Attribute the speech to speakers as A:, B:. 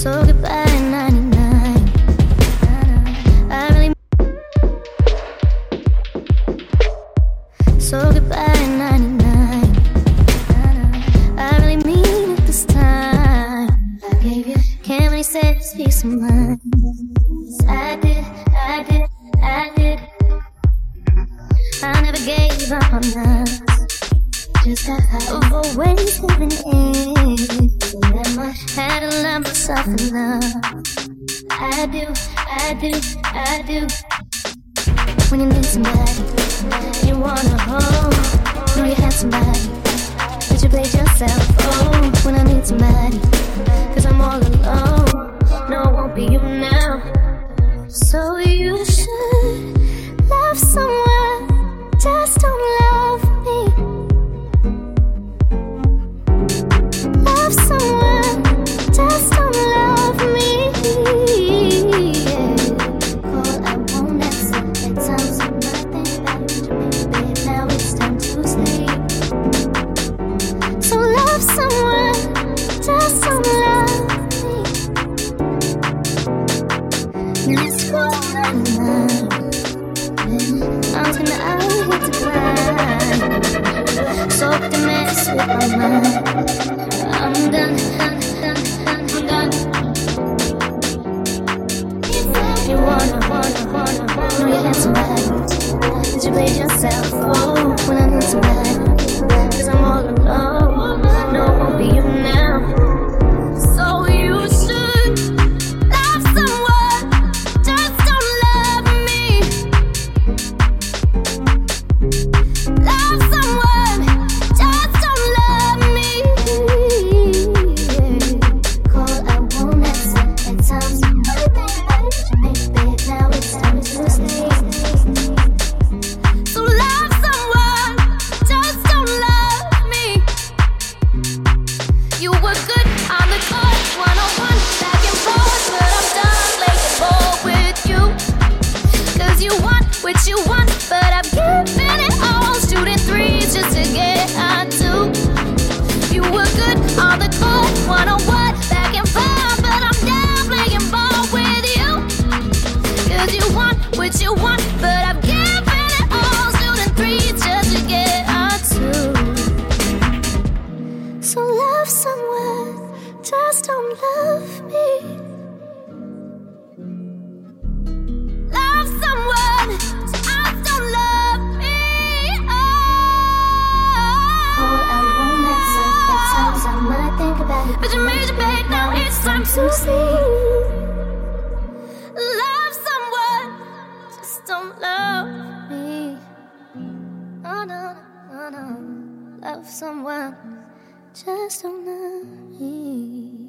A: So goodbye, 99. I really. So goodbye, 99. I really mean it this time. Gave you, can't really say it's peace of mind. I did, I did, I did. I never gave up on us. Just got of always giving in. Much had to love myself enough. I do, I do, I do. When you need somebody, you wanna hold. Know you had somebody, but you played yourself. Oh, when I need Did you play yourself? Oh, when I need somebody. You were just don't love me. Love someone, just don't love me. Oh, I won't answer. At times I might think about it, but you made your bed, now it's time to sleep. Love someone, just don't love me. Oh no, no, no. Love someone, just don't love me.